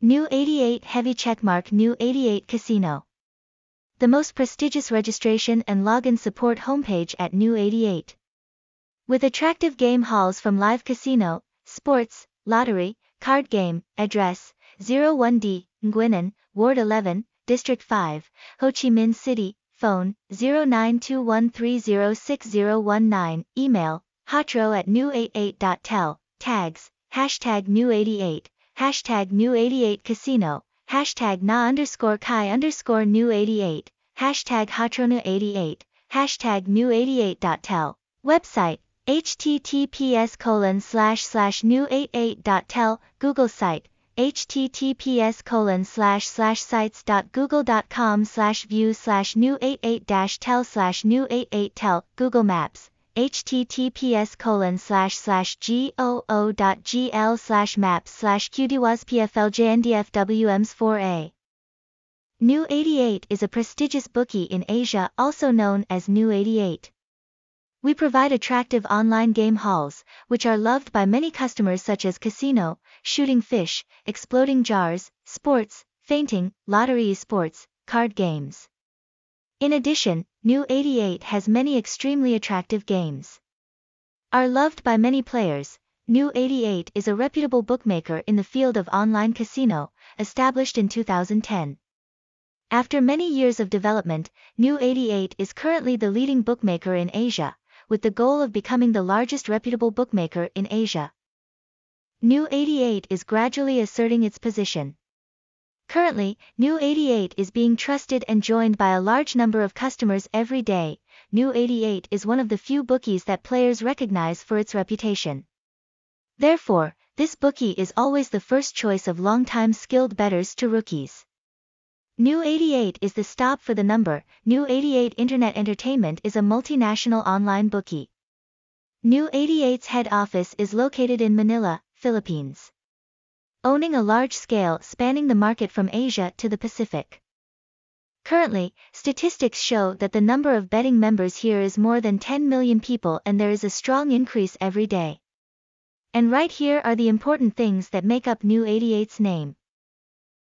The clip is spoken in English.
New 88 Heavy Checkmark New 88 Casino. The most prestigious registration and login support homepage at New 88. With attractive game halls from live casino, sports, lottery, card game, address 01D, Nguyen, Ward 11, District 5, Ho Chi Minh City, phone 0921306019, email hotro at new88.tel, tags, hashtag new88, hashtag new88casino, hashtag na underscore kai underscore new88, hashtag hotronew88, hashtag new88.tel, website, https colon slash slash new88.tel, Google site, https colon slash slash sites.google.com slash view slash new88 tel slash new88 tel, Google Maps, https colon slash slash goo.gl slash maps slash qdwaspfljndfwms4a. New 88 is a prestigious bookie in Asia also known as New 88. We provide attractive online game halls, which are loved by many customers such as casino, shooting fish, exploding jars, sports, fainting, lottery sports, card games. In addition, New 88 has many extremely attractive games. Are loved by many players, New 88 is a reputable bookmaker in the field of online casino, established in 2010. After many years of development, New 88 is currently the leading bookmaker in Asia, with the goal of becoming the largest reputable bookmaker in Asia. New 88 is gradually asserting its position. Currently, New 88 is being trusted and joined by a large number of customers every day. New 88 is one of the few bookies that players recognize for its reputation. Therefore, this bookie is always the first choice of long-time skilled bettors to rookies. New 88 is the stop for the number. New 88 Internet Entertainment is a multinational online bookie. New 88's head office is located in Manila, Philippines owning a large scale spanning the market from Asia to the Pacific. Currently, statistics show that the number of betting members here is more than 10 million people and there is a strong increase every day. And right here are the important things that make up New 88's name.